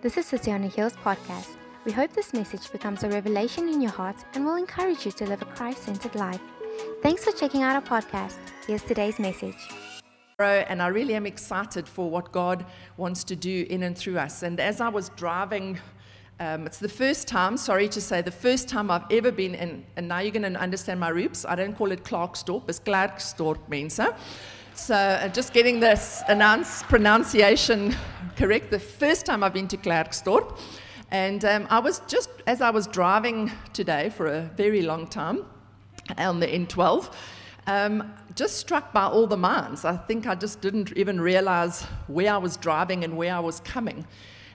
This is City on a Hills podcast. We hope this message becomes a revelation in your heart and will encourage you to live a Christ centered life. Thanks for checking out our podcast. Here's today's message. And I really am excited for what God wants to do in and through us. And as I was driving, um, it's the first time, sorry to say, the first time I've ever been in, and now you're going to understand my roots. I don't call it Klerksdorp, it's Klerksdorp, Mensa. So uh, just getting this announce, pronunciation correct. The first time I've been to Klerksdorp. And um, I was just, as I was driving today for a very long time on the N12, um, just struck by all the mines. I think I just didn't even realize where I was driving and where I was coming.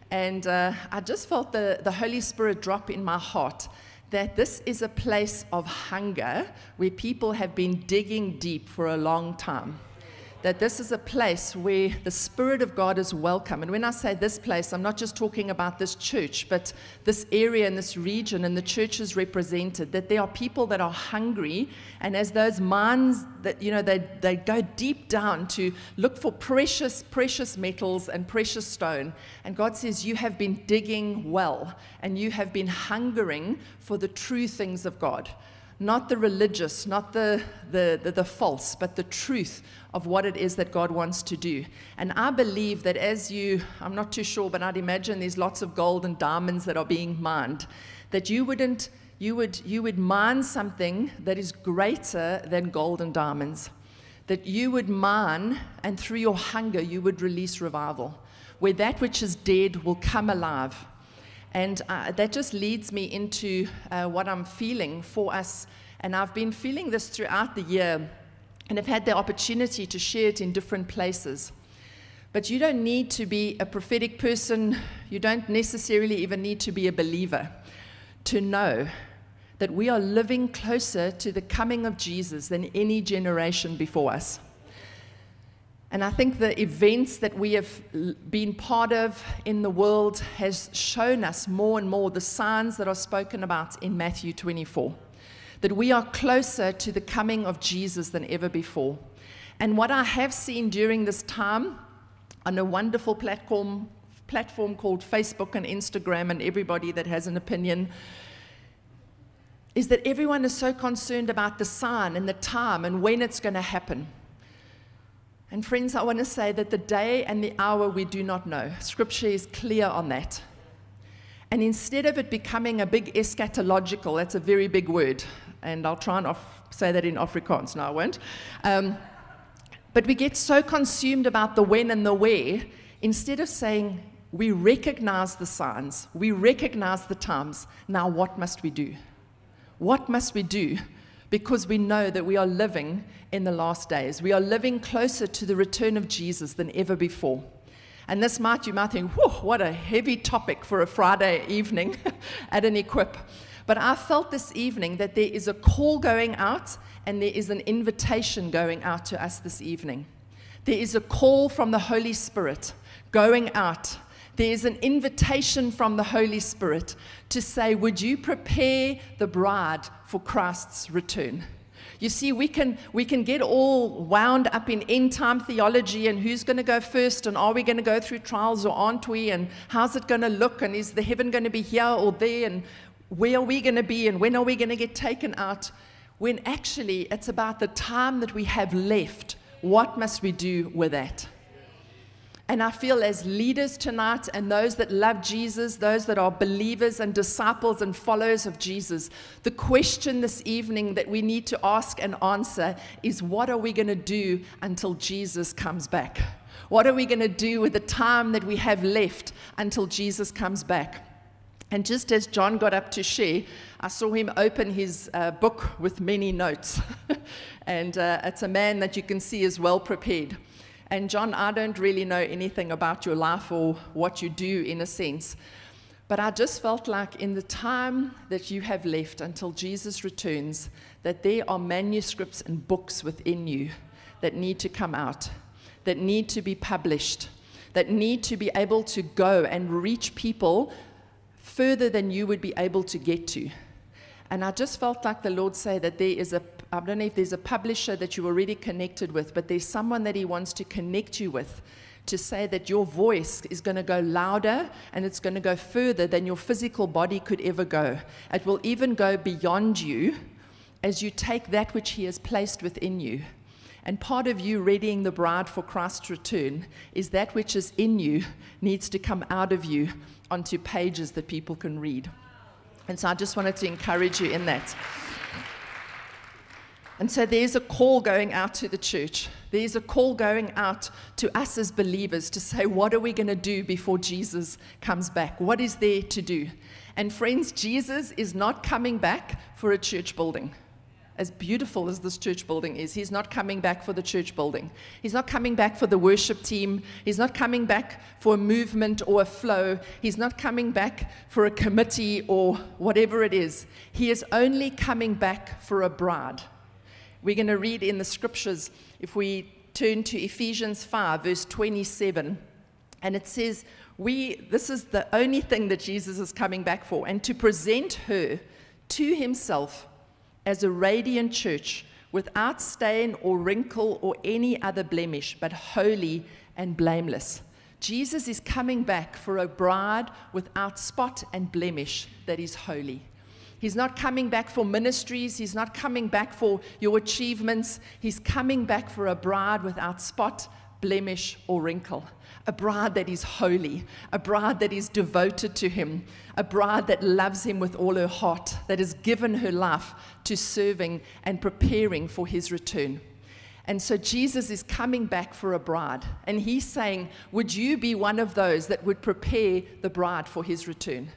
And uh, I just felt the, the Holy Spirit drop in my heart that this is a place of hunger where people have been digging deep for a long time that this is a place where the Spirit of God is welcome. And when I say this place, I'm not just talking about this church, but this area and this region and the churches represented, that there are people that are hungry. And as those minds that, you know, they, they go deep down to look for precious, precious metals and precious stone. And God says, You have been digging well and you have been hungering for the true things of God not the religious, not the, the, the, the, false, but the truth of what it is that God wants to do. And I believe that as you, I'm not too sure, but I'd imagine there's lots of gold and diamonds that are being mined, that you wouldn't, you would, you would mine something that is greater than gold and diamonds. That you would mine, and through your hunger, you would release revival, where that which is dead will come alive and uh, that just leads me into uh, what I'm feeling for us. And I've been feeling this throughout the year, and I've had the opportunity to share it in different places. But you don't need to be a prophetic person, you don't necessarily even need to be a believer to know that we are living closer to the coming of Jesus than any generation before us. And I think the events that we have been part of in the world has shown us more and more the signs that are spoken about in Matthew 24. That we are closer to the coming of Jesus than ever before. And what I have seen during this time on a wonderful platform, platform called Facebook and Instagram, and everybody that has an opinion, is that everyone is so concerned about the sign and the time and when it's going to happen. And friends, I want to say that the day and the hour we do not know. Scripture is clear on that. And instead of it becoming a big eschatological, that's a very big word, and I'll try and off, say that in Afrikaans, no, I won't. Um, but we get so consumed about the when and the where, instead of saying, we recognize the signs, we recognize the times, now what must we do? What must we do because we know that we are living in the last days. We are living closer to the return of Jesus than ever before. And this might, you might think, what a heavy topic for a Friday evening at an equip. But I felt this evening that there is a call going out and there is an invitation going out to us this evening. There is a call from the Holy Spirit going out there's an invitation from the Holy Spirit to say, Would you prepare the bride for Christ's return? You see, we can, we can get all wound up in end time theology and who's going to go first, and are we going to go through trials or aren't we, and how's it going to look, and is the heaven going to be here or there, and where are we going to be, and when are we going to get taken out? When actually it's about the time that we have left. What must we do with that? And I feel as leaders tonight and those that love Jesus, those that are believers and disciples and followers of Jesus, the question this evening that we need to ask and answer is what are we going to do until Jesus comes back? What are we going to do with the time that we have left until Jesus comes back? And just as John got up to share, I saw him open his uh, book with many notes. and uh, it's a man that you can see is well prepared. And John, I don't really know anything about your life or what you do in a sense. But I just felt like in the time that you have left until Jesus returns, that there are manuscripts and books within you that need to come out, that need to be published, that need to be able to go and reach people further than you would be able to get to. And I just felt like the Lord say that there is a I don't know if there's a publisher that you're already connected with, but there's someone that He wants to connect you with to say that your voice is going to go louder and it's going to go further than your physical body could ever go. It will even go beyond you as you take that which He has placed within you. And part of you readying the bride for Christ's return is that which is in you needs to come out of you onto pages that people can read. And so I just wanted to encourage you in that. And so there's a call going out to the church. There's a call going out to us as believers to say, what are we going to do before Jesus comes back? What is there to do? And friends, Jesus is not coming back for a church building as beautiful as this church building is, he's not coming back for the church building. He's not coming back for the worship team. He's not coming back for a movement or a flow. He's not coming back for a committee or whatever it is. He is only coming back for a bride. We're going to read in the scriptures, if we turn to Ephesians 5, verse 27, and it says, we, this is the only thing that Jesus is coming back for, and to present her to himself as a radiant church without stain or wrinkle or any other blemish, but holy and blameless. Jesus is coming back for a bride without spot and blemish that is holy. He's not coming back for ministries. He's not coming back for your achievements. He's coming back for a bride without spot, blemish, or wrinkle a bride that is holy, a bride that is devoted to Him, a bride that loves Him with all her heart, that has given her life to serving and preparing for His return. And so Jesus is coming back for a bride, and He's saying, Would you be one of those that would prepare the bride for His return?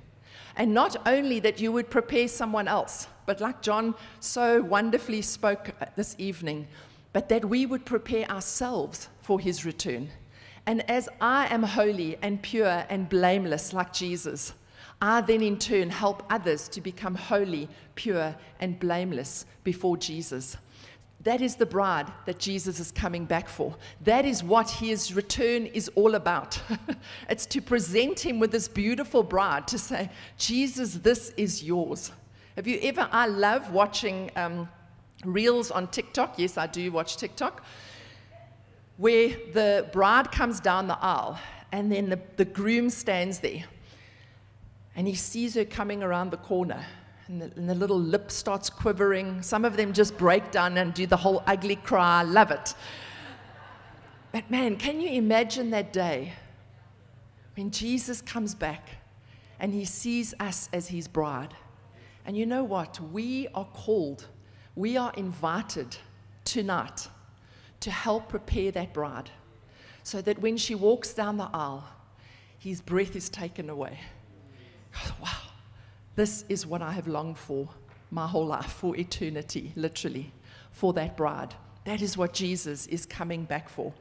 And not only that you would prepare someone else, but like John so wonderfully spoke this evening, but that we would prepare ourselves for His return. And as I am holy and pure and blameless like Jesus, I then in turn help others to become holy, pure, and blameless before Jesus. That is the bride that Jesus is coming back for. That is what his return is all about. it's to present him with this beautiful bride, to say, Jesus, this is yours. Have you ever? I love watching um, reels on TikTok. Yes, I do watch TikTok where the bride comes down the aisle and then the, the groom stands there and he sees her coming around the corner and the, and the, little lip starts quivering. Some of them just break down and do the whole ugly cry. Love it. But man, can you imagine that day when Jesus comes back and he sees us as his bride? And you know what? We are called, we are invited tonight to help prepare that bride so that when she walks down the aisle, his breath is taken away. Wow, this is what I have longed for my whole life, for eternity, literally, for that bride. That is what Jesus is coming back for.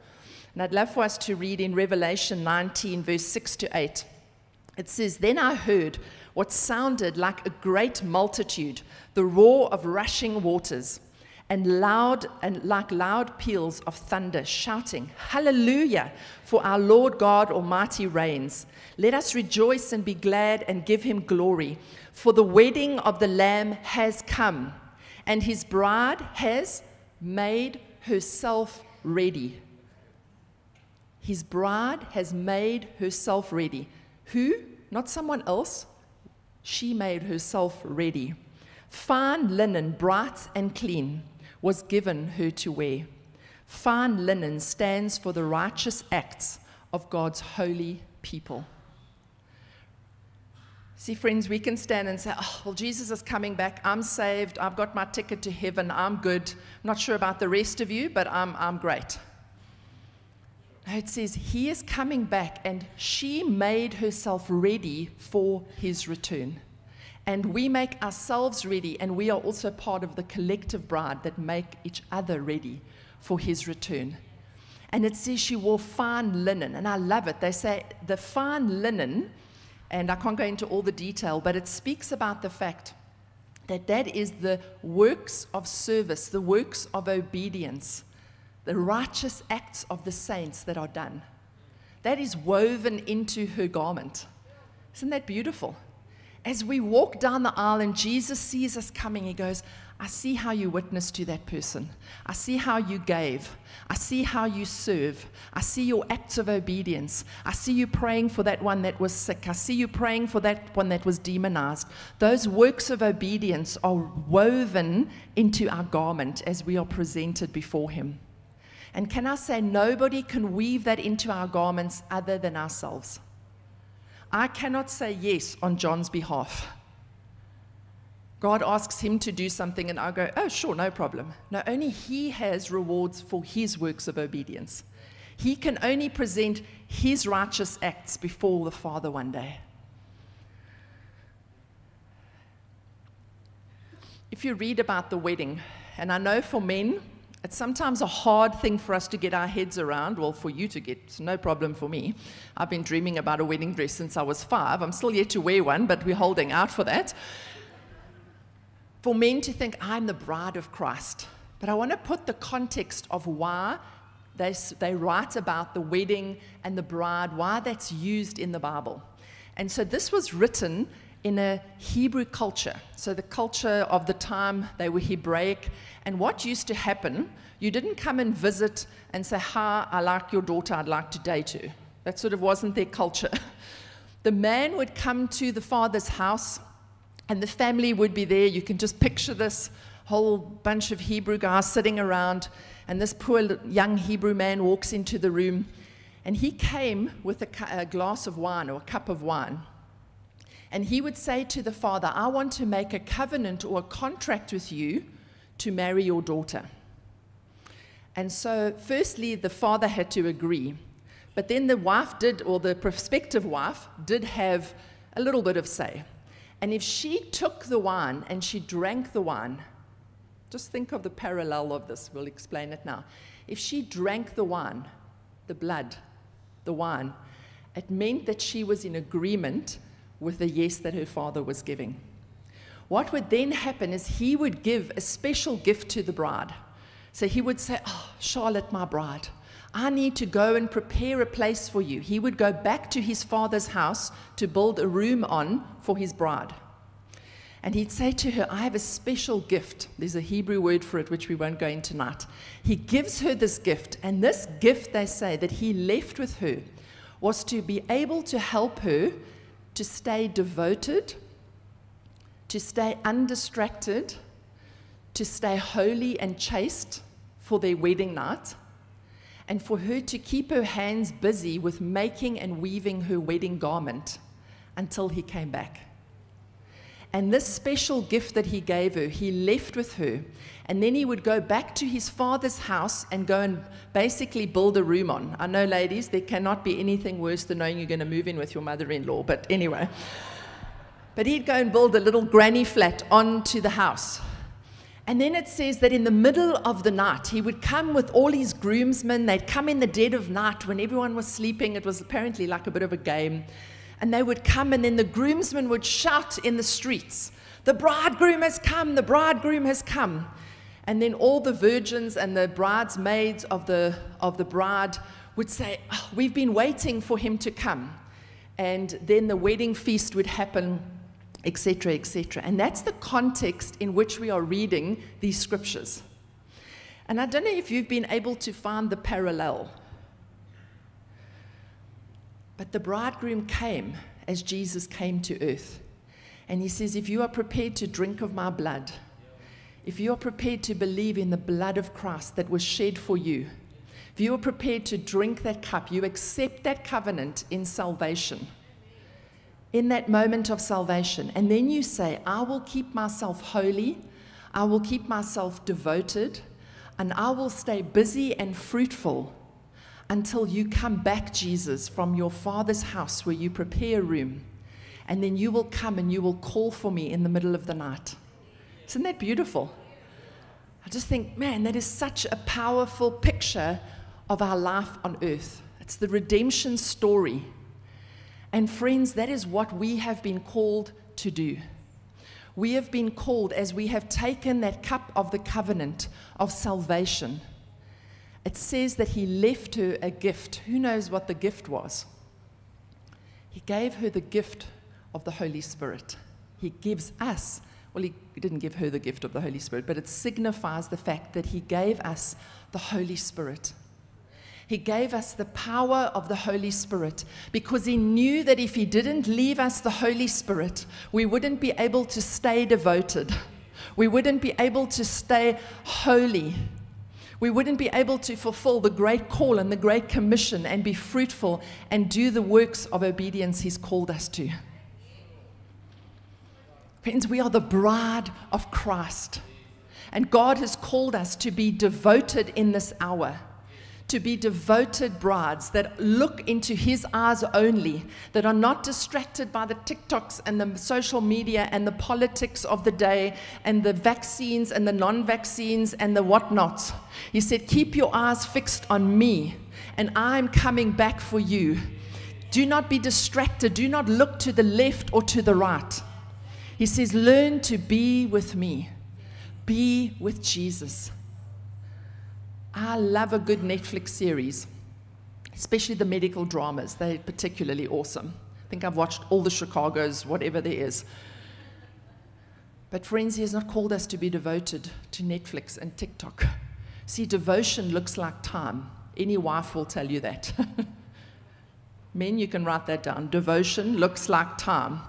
And I'd love for us to read in Revelation 19, verse 6 to 8. It says, Then I heard what sounded like a great multitude, the roar of rushing waters and loud and like loud peals of thunder shouting hallelujah for our lord god almighty reigns. Let us rejoice and be glad and give him glory for the wedding of the lamb has come and his bride has made herself ready. His bride has made herself ready. Who? Not someone else. She made herself ready. Fine linen bright and clean was given her to wear. Fine linen stands for the righteous acts of God's holy people. See, friends, we can stand and say, Oh, well, Jesus is coming back. I'm saved. I've got my ticket to heaven. I'm good. I'm not sure about the rest of you, but I'm, I'm great. it says, He is coming back, and she made herself ready for his return and we make ourselves ready, and we are also part of the collective bride that make each other ready for his return. And it says she wore fine linen, and I love it. They say the fine linen, and I can't go into all the detail, but it speaks about the fact that that is the works of service, the works of obedience, the righteous acts of the saints that are done. That is woven into her garment. Isn't that beautiful? As we walk down the aisle and Jesus sees us coming, he goes, I see how you witnessed to that person. I see how you gave. I see how you serve. I see your acts of obedience. I see you praying for that one that was sick. I see you praying for that one that was demonized. Those works of obedience are woven into our garment as we are presented before Him. And can I say, nobody can weave that into our garments other than ourselves. I cannot say yes on John's behalf. God asks him to do something, and I go, oh, sure, no problem. No, only he has rewards for his works of obedience. He can only present his righteous acts before the Father one day. If you read about the wedding, and I know for men, it's sometimes a hard thing for us to get our heads around. Well, for you to get, it's no problem for me. I've been dreaming about a wedding dress since I was five. I'm still yet to wear one, but we're holding out for that for men to think, I'm the bride of Christ. But I want to put the context of why they, they write about the wedding and the bride, why that's used in the Bible. And so this was written in a Hebrew culture. So the culture of the time, they were Hebraic. And what used to happen, you didn't come and visit and say, Hi, I like your daughter, I'd like to date her. That sort of wasn't their culture. The man would come to the father's house and the family would be there. You can just picture this whole bunch of Hebrew guys sitting around, and this poor young Hebrew man walks into the room, and he came with a, a glass of wine or a cup of wine. And he would say to the father, I want to make a covenant or a contract with you to marry your daughter. And so, firstly, the father had to agree. But then the wife did, or the prospective wife, did have a little bit of say. And if she took the wine and she drank the wine, just think of the parallel of this, we'll explain it now. If she drank the wine, the blood, the wine, it meant that she was in agreement with the yes that her father was giving. What would then happen is he would give a special gift to the bride. So he would say, Oh, Charlotte, my bride, I need to go and prepare a place for you. He would go back to his father's house to build a room on for his bride. And he'd say to her, I have a special gift. There's a Hebrew word for it, which we won't go into tonight. He gives her this gift, and this gift, they say, that he left with her was to be able to help her to stay devoted, to stay undistracted, to stay holy and chaste for their wedding night and for her to keep her hands busy with making and weaving her wedding garment until he came back. And this special gift that he gave her, he left with her. And then he would go back to his father's house and go and basically build a room on. I know, ladies, there cannot be anything worse than knowing you're going to move in with your mother in law, but anyway. But he'd go and build a little granny flat onto the house. And then it says that in the middle of the night, he would come with all his groomsmen. They'd come in the dead of night when everyone was sleeping. It was apparently like a bit of a game. And they would come, and then the groomsmen would shout in the streets, The bridegroom has come, the bridegroom has come. And then all the virgins and the bridesmaids of the, of the bride would say, oh, We've been waiting for him to come. And then the wedding feast would happen etc., etc. And that's the context in which we are reading these scriptures. And I don't know if you've been able to find the parallel. But the bridegroom came as Jesus came to earth. And he says, If you are prepared to drink of my blood, if you are prepared to believe in the blood of Christ that was shed for you, if you are prepared to drink that cup, you accept that covenant in salvation in that moment of salvation. And then you say, I will keep myself holy, I will keep myself devoted, and I will stay busy and fruitful until you come back, Jesus, from your Father's house where you prepare a room. And then you will come and you will call for me in the middle of the night. Isn't that beautiful? I just think, man, that is such a powerful picture of our life on earth. It's the redemption story and friends, that is what we have been called to do. We have been called as we have taken that cup of the covenant of salvation. It says that he left her a gift. Who knows what the gift was? He gave her the gift of the Holy Spirit. He gives us, well, he, didn't give her the gift of the Holy Spirit, but it signifies the fact that He gave us the Holy Spirit. He gave us the power of the Holy Spirit because He knew that if He didn't leave us the Holy Spirit, we wouldn't be able to stay devoted. We wouldn't be able to stay holy. We wouldn't be able to fulfill the great call and the great commission and be fruitful and do the works of obedience He's called us to. Friends, we are the bride of Christ. And God has called us to be devoted in this hour to be devoted brides that look into his eyes only, that are not distracted by the TikToks and the social media and the politics of the day and the vaccines and the non vaccines and the whatnots. He said, Keep your eyes fixed on me, and I'm coming back for you. Do not be distracted. Do not look to the left or to the right. He says, Learn to be with me, be with Jesus. I love a good Netflix series, especially the medical dramas. They're particularly awesome. I think I've watched all the Chicago's, whatever there is. But, He has not called us to be devoted to Netflix and TikTok. See, devotion looks like time. Any wife will tell you that. Men, you can write that down. Devotion looks like time.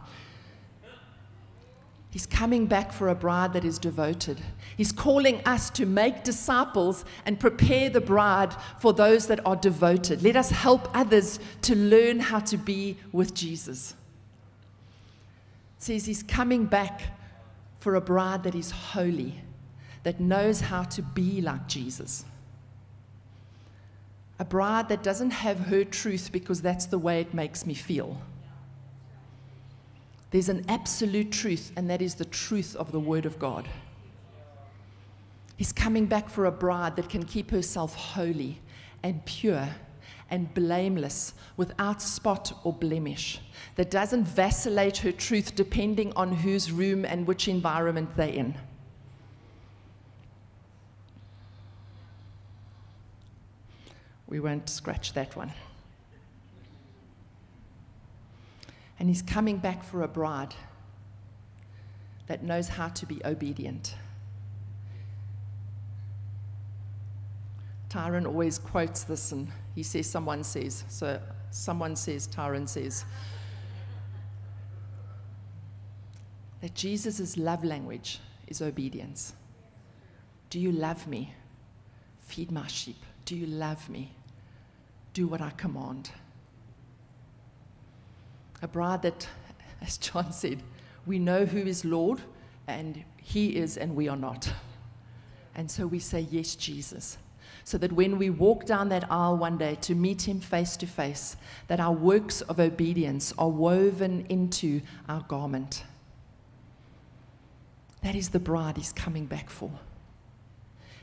He's coming back for a bride that is devoted. He's calling us to make disciples and prepare the bride for those that are devoted. Let us help others to learn how to be with Jesus. It says he's coming back for a bride that is holy, that knows how to be like Jesus. A bride that doesn't have her truth because that's the way it makes me feel there's an absolute truth, and that is the truth of the Word of God. He's coming back for a bride that can keep herself holy and pure and blameless, without spot or blemish, that doesn't vacillate her truth depending on whose room and which environment they're in. We won't scratch that one. And he's coming back for a bride that knows how to be obedient. Tyron always quotes this, and he says, Someone says. So someone says, Tyron says, that Jesus' love language is obedience. Do you love me? Feed my sheep. Do you love me? Do what I command a bride that, as John said, we know who is Lord and He is and we are not. And so we say, Yes, Jesus. So that when we walk down that aisle one day to meet Him face to face, that our works of obedience are woven into our garment. That is the bride He's coming back for.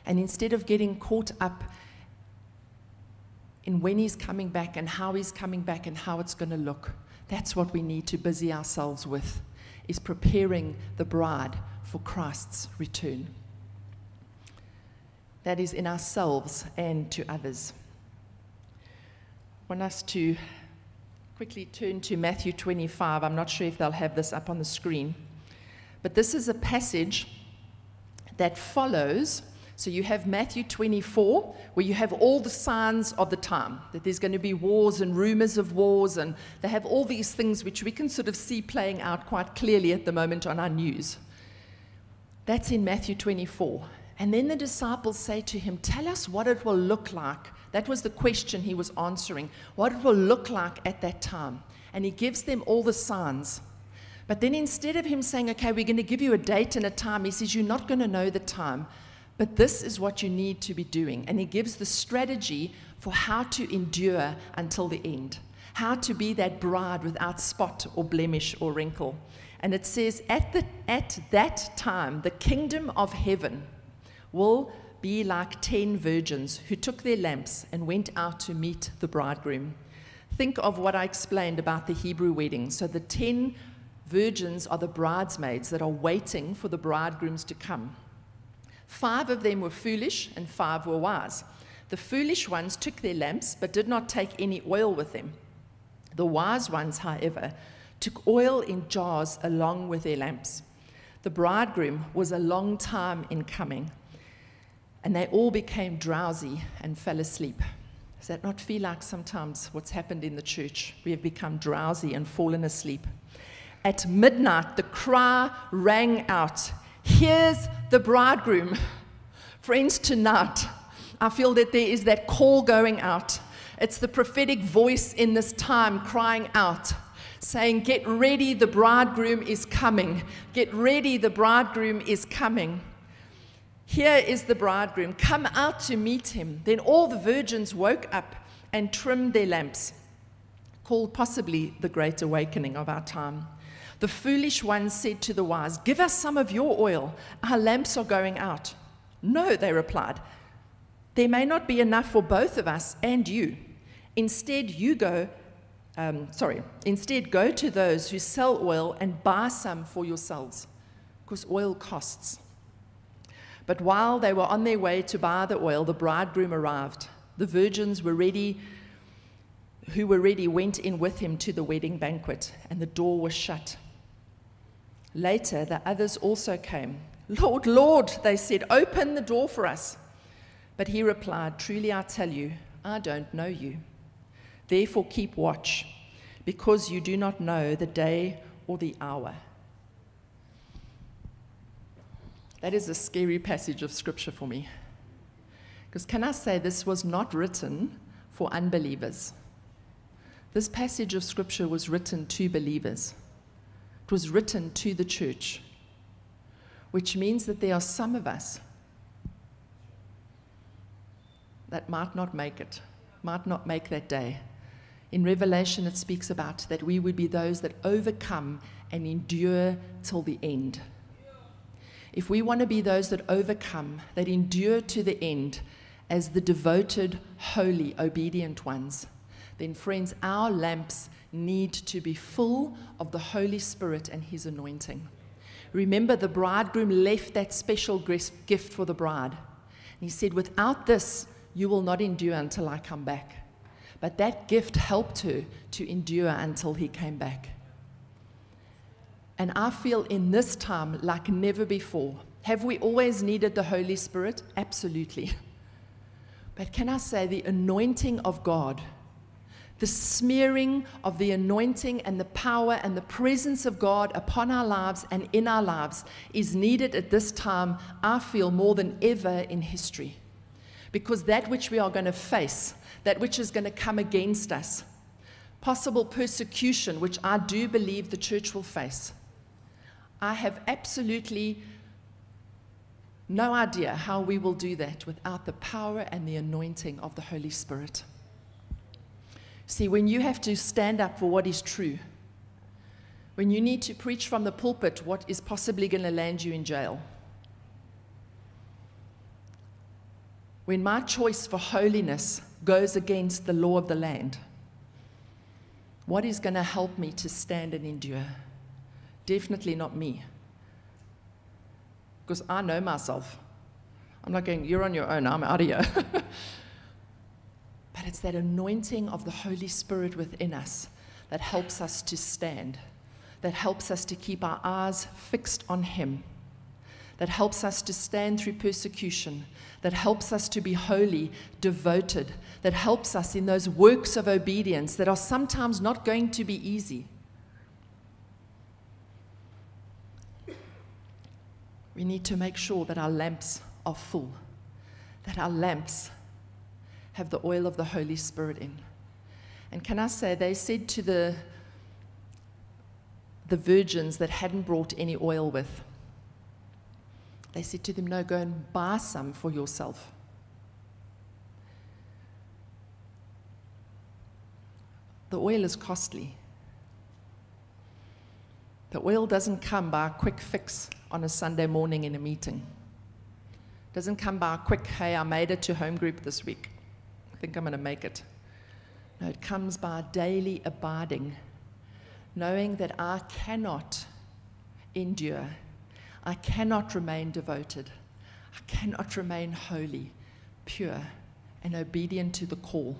And instead of getting caught up in when He's coming back and how He's coming back and how it's going to look, that's what we need to busy ourselves with, is preparing the bride for Christ's return. That is in ourselves and to others. I want us to quickly turn to Matthew 25. I'm not sure if they'll have this up on the screen. But this is a passage that follows so you have Matthew 24, where you have all the signs of the time, that there's going to be wars and rumors of wars, and they have all these things which we can sort of see playing out quite clearly at the moment on our news. That's in Matthew 24. And then the disciples say to him, Tell us what it will look like. That was the question he was answering. What it will look like at that time. And he gives them all the signs. But then instead of him saying, Okay, we're going to give you a date and a time, he says, You're not going to know the time. But this is what you need to be doing. And he gives the strategy for how to endure until the end, how to be that bride without spot or blemish or wrinkle. And it says, at, the, at that time, the kingdom of heaven will be like ten virgins who took their lamps and went out to meet the bridegroom. Think of what I explained about the Hebrew wedding. So the ten virgins are the bridesmaids that are waiting for the bridegrooms to come. Five of them were foolish, and five were wise. The foolish ones took their lamps, but did not take any oil with them. The wise ones, however, took oil in jars along with their lamps. The bridegroom was a long time in coming, and they all became drowsy and fell asleep. Does that not feel like sometimes what's happened in the church? We have become drowsy and fallen asleep. At midnight, the cry rang out Here's the bridegroom. Friends, tonight, I feel that there is that call going out. It's the prophetic voice in this time crying out, saying, Get ready, the bridegroom is coming. Get ready, the bridegroom is coming. Here is the bridegroom. Come out to meet him. Then all the virgins woke up and trimmed their lamps, called possibly the great awakening of our time. The foolish ones said to the wise, Give us some of your oil. Our lamps are going out. No, they replied. There may not be enough for both of us and you. Instead, you go, um, sorry, instead, go to those who sell oil and buy some for yourselves, because oil costs. But while they were on their way to buy the oil, the bridegroom arrived. The virgins were ready, who were ready went in with him to the wedding banquet, and the door was shut. Later, the others also came. Lord, Lord, they said, open the door for us. But he replied, Truly I tell you, I don't know you. Therefore, keep watch, because you do not know the day or the hour. That is a scary passage of scripture for me. Because, can I say, this was not written for unbelievers. This passage of scripture was written to believers. It was written to the church, which means that there are some of us that might not make it, might not make that day. In Revelation, it speaks about that we would be those that overcome and endure till the end. If we want to be those that overcome, that endure to the end as the devoted, holy, obedient ones, then, friends, our lamps need to be full of the Holy Spirit and His anointing. Remember, the bridegroom left that special gift for the bride. And he said, Without this, you will not endure until I come back. But that gift helped her to endure until he came back. And I feel in this time like never before. Have we always needed the Holy Spirit? Absolutely. But can I say the anointing of God the smearing of the anointing and the power and the presence of God upon our lives and in our lives is needed at this time, I feel, more than ever in history. Because that which we are going to face, that which is going to come against us, possible persecution, which I do believe the church will face, I have absolutely no idea how we will do that without the power and the anointing of the Holy Spirit. See, when you have to stand up for what is true, when you need to preach from the pulpit what is possibly going to land you in jail, when my choice for holiness goes against the law of the land, what is going to help me to stand and endure? Definitely not me. Because I know myself. I'm not going, you're on your own, I'm out of here. But it's that anointing of the Holy Spirit within us that helps us to stand, that helps us to keep our eyes fixed on Him, that helps us to stand through persecution, that helps us to be holy, devoted, that helps us in those works of obedience that are sometimes not going to be easy. We need to make sure that our lamps are full, that our lamps have the oil of the Holy Spirit in. And can I say, they said to the, the virgins that hadn't brought any oil with, they said to them, No, go and buy some for yourself. The oil is costly. The oil doesn't come by a quick fix on a Sunday morning in a meeting. Doesn't come by a quick, hey, I made it to home group this week think I'm going to make it. No, it comes by daily abiding, knowing that I cannot endure, I cannot remain devoted, I cannot remain holy, pure, and obedient to the call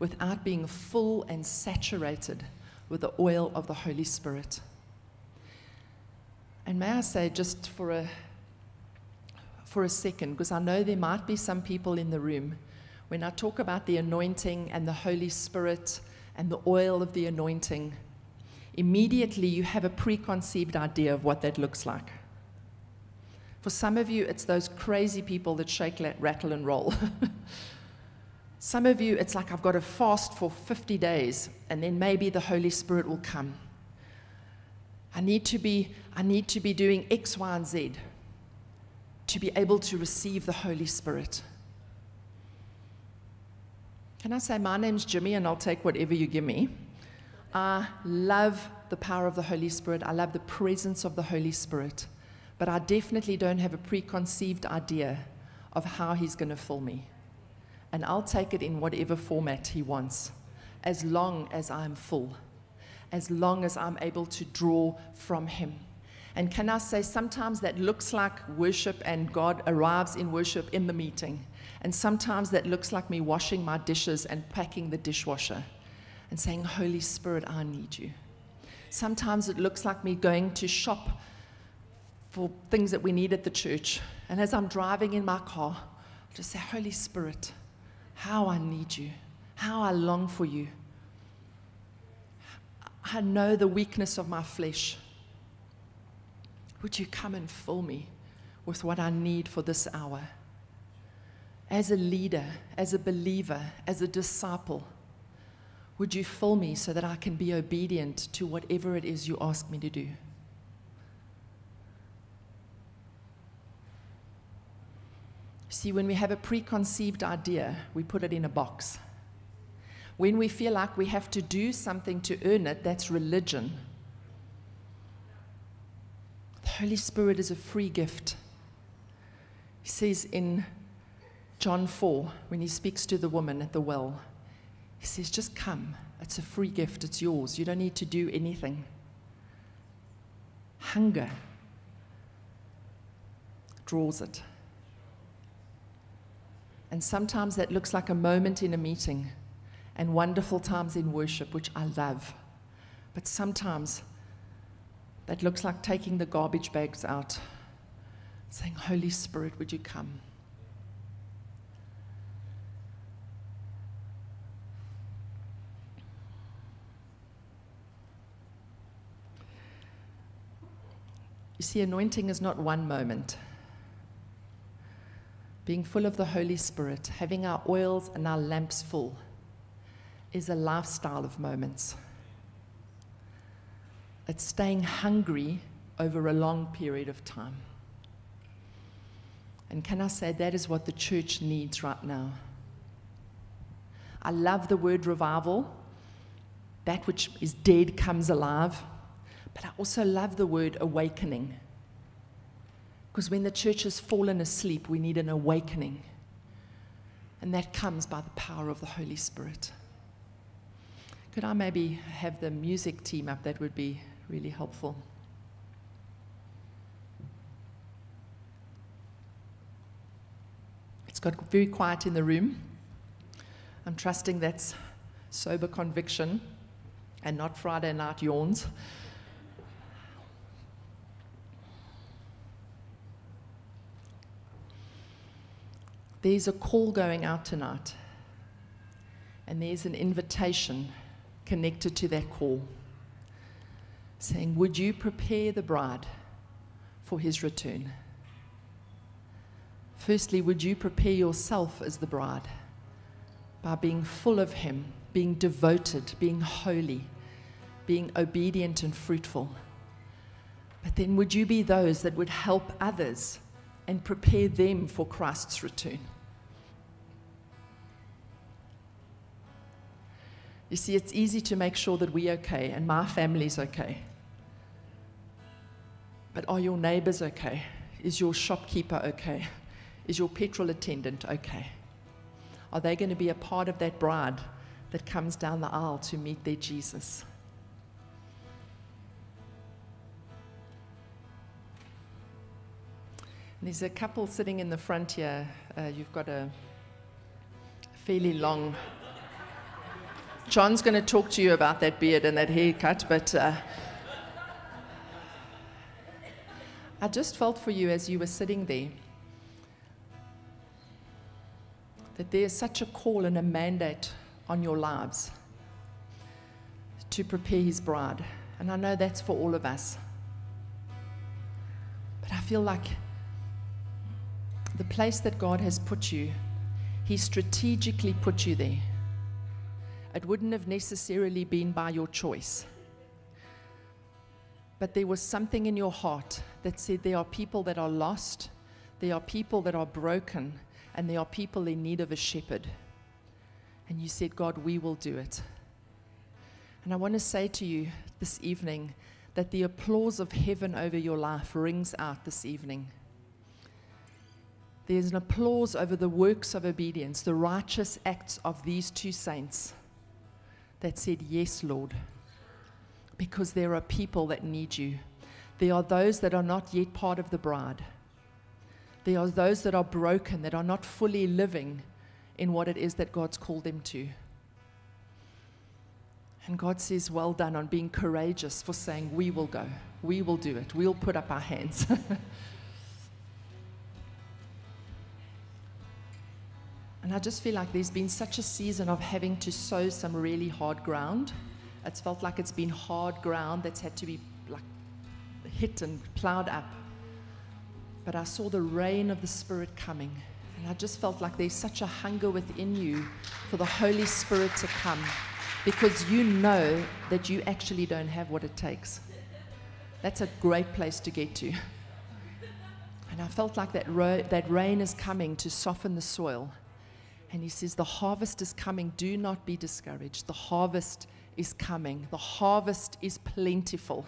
without being full and saturated with the oil of the Holy Spirit. And may I say, just for a, for a second, because I know there might be some people in the room, when I talk about the anointing and the Holy Spirit and the oil of the anointing, immediately you have a preconceived idea of what that looks like. For some of you, it's those crazy people that shake, rattle, and roll. some of you, it's like I've got to fast for 50 days, and then maybe the Holy Spirit will come. I need to be, I need to be doing X, Y, and Z to be able to receive the Holy Spirit. Can I say, my name's Jimmy, and I'll take whatever you give me. I love the power of the Holy Spirit. I love the presence of the Holy Spirit but I definitely don't have a preconceived idea of how He's going to fill me. And I'll take it in whatever format He wants, as long as I'm full, as long as I'm able to draw from Him. And can I say, sometimes that looks like worship and God arrives in worship in the meeting. And sometimes that looks like me washing my dishes and packing the dishwasher and saying, Holy Spirit, I need you. Sometimes it looks like me going to shop for things that we need at the church. And as I'm driving in my car, I just say, Holy Spirit, how I need you, how I long for you. I know the weakness of my flesh. Would you come and fill me with what I need for this hour? As a leader, as a believer, as a disciple, would you fill me so that I can be obedient to whatever it is you ask me to do? See, when we have a preconceived idea, we put it in a box. When we feel like we have to do something to earn it, that's religion. The Holy Spirit is a free gift. He says in John 4, when he speaks to the woman at the well, he says, Just come. It's a free gift. It's yours. You don't need to do anything. Hunger draws it. And sometimes that looks like a moment in a meeting and wonderful times in worship, which I love. But sometimes that looks like taking the garbage bags out, saying, Holy Spirit, would you come? You see, anointing is not one moment being full of the Holy Spirit, having our oils and our lamps full, is a lifestyle of moments. It's staying hungry over a long period of time. And can I say that is what the church needs right now? I love the word revival. That which is dead comes alive. But I also love the word awakening. Because when the church has fallen asleep, we need an awakening. And that comes by the power of the Holy Spirit. Could I maybe have the music team up? That would be really helpful. It's got very quiet in the room. I'm trusting that's sober conviction and not Friday night yawns. There's a call going out tonight, and there's an invitation connected to that call saying, Would you prepare the bride for his return? Firstly, would you prepare yourself as the bride by being full of him, being devoted, being holy, being obedient and fruitful? But then, would you be those that would help others and prepare them for Christ's return? You see, it's easy to make sure that we're okay and my family's okay. But are your neighbors okay? Is your shopkeeper okay? Is your petrol attendant okay? Are they going to be a part of that bride that comes down the aisle to meet their Jesus? there's a couple sitting in the front here. Uh, you've got a fairly long John's going to talk to you about that beard and that haircut, but uh, I just felt for you as you were sitting there that there's such a call and a mandate on your lives to prepare his bride. And I know that's for all of us. But I feel like the place that God has put you, he strategically put you there. It wouldn't have necessarily been by your choice. But there was something in your heart that said there are people that are lost, there are people that are broken, and there are people in need of a shepherd. And you said, God, we will do it. And I want to say to you this evening that the applause of heaven over your life rings out this evening. There's an applause over the works of obedience, the righteous acts of these two saints that said, Yes, Lord, because there are people that need you. There are those that are not yet part of the bride. There are those that are broken, that are not fully living in what it is that God's called them to. And God says, Well done on being courageous for saying, We will go. We will do it. We'll put up our hands. and I just feel like there's been such a season of having to sow some really hard ground. It's felt like it's been hard ground that's had to be like hit and plowed up. But I saw the rain of the Spirit coming. And I just felt like there's such a hunger within you for the Holy Spirit to come because you know that you actually don't have what it takes. That's a great place to get to. And I felt like that, ro- that rain is coming to soften the soil. And he says, The harvest is coming. Do not be discouraged. The harvest is coming. The harvest is plentiful.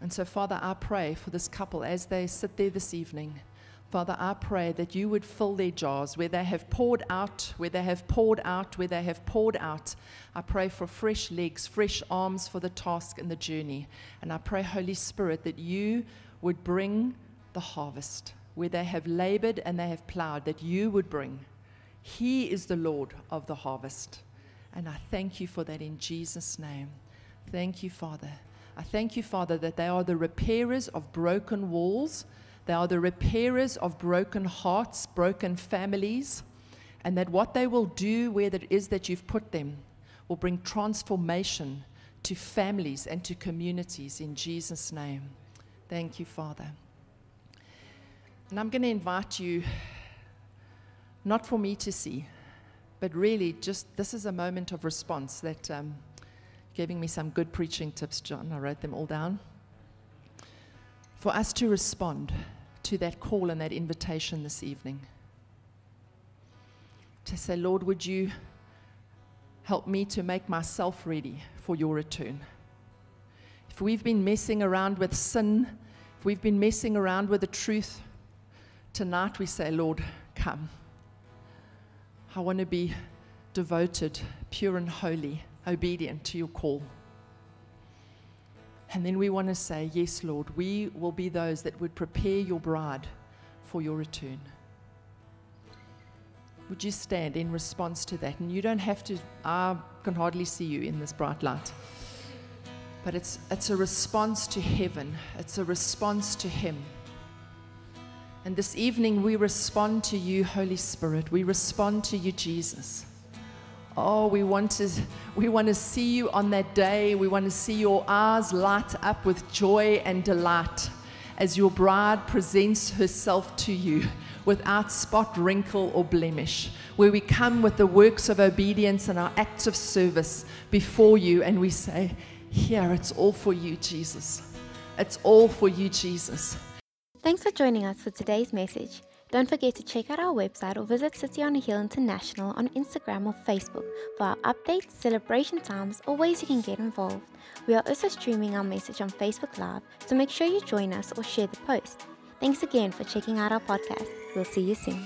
And so, Father, I pray for this couple as they sit there this evening. Father, I pray that you would fill their jars where they have poured out, where they have poured out, where they have poured out. I pray for fresh legs, fresh arms for the task and the journey. And I pray, Holy Spirit, that you would bring the harvest where they have labored and they have plowed, that you would bring. He is the Lord of the harvest. And I thank you for that in Jesus' name. Thank you, Father. I thank you, Father, that they are the repairers of broken walls. They are the repairers of broken hearts, broken families, and that what they will do where it is that you've put them will bring transformation to families and to communities in Jesus' name. Thank you, Father. And I'm going to invite you, not for me to see, but really just this is a moment of response that. Um, giving me some good preaching tips, John. I wrote them all down. For us to respond to that call and that invitation this evening. To say, Lord, would you help me to make myself ready for your return? If we've been messing around with sin, if we've been messing around with the truth, tonight we say, Lord, come. I want to be devoted, pure, and holy obedient to your call. And then we want to say, Yes, Lord, we will be those that would prepare your bride for your return. Would you stand in response to that? And you don't have to, I can hardly see you in this bright light. But it's, it's a response to heaven, it's a response to Him. And this evening, we respond to you, Holy Spirit. We respond to you, Jesus. Oh, we want to we want to see you on that day. We want to see your eyes light up with joy and delight as your bride presents herself to you without spot, wrinkle, or blemish. Where we come with the works of obedience and our acts of service before you and we say, Here, it's all for you, Jesus. It's all for you, Jesus. Thanks for joining us for today's message. Don't forget to check out our website or visit City on a Hill International on Instagram or Facebook for our updates, celebration times, or ways you can get involved. We are also streaming our message on Facebook Live, so make sure you join us or share the post. Thanks again for checking out our podcast. We'll see you soon.